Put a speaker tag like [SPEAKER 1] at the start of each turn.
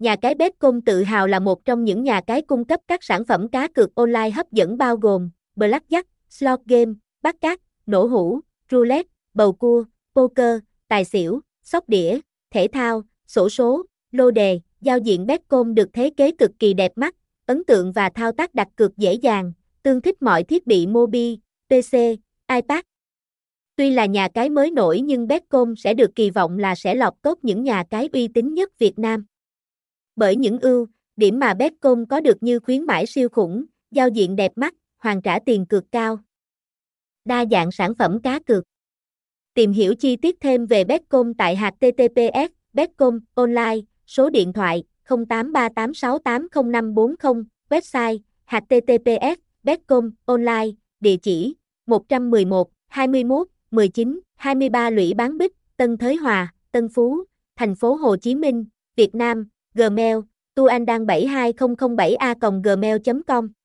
[SPEAKER 1] Nhà cái Betcom tự hào là một trong những nhà cái cung cấp các sản phẩm cá cược online hấp dẫn bao gồm Blackjack, Slot Game, bắt cát, nổ hũ, roulette, bầu cua, poker, tài xỉu, sóc đĩa, thể thao, sổ số, lô đề, giao diện Betcom được thiết kế cực kỳ đẹp mắt, ấn tượng và thao tác đặt cược dễ dàng, tương thích mọi thiết bị mobi, PC, iPad. Tuy là nhà cái mới nổi nhưng Betcom sẽ được kỳ vọng là sẽ lọc tốt những nhà cái uy tín nhất Việt Nam. Bởi những ưu, điểm mà Betcom có được như khuyến mãi siêu khủng, giao diện đẹp mắt, hoàn trả tiền cược cao. Đa dạng sản phẩm cá cược. Tìm hiểu chi tiết thêm về Betcom tại https Betcom online, số điện thoại 0838680540, website https Betcom online, địa chỉ 111 21 19 23 Lũy Bán Bích, Tân Thới Hòa, Tân Phú, thành phố Hồ Chí Minh, Việt Nam, Gmail, tuandang72007a.gmail.com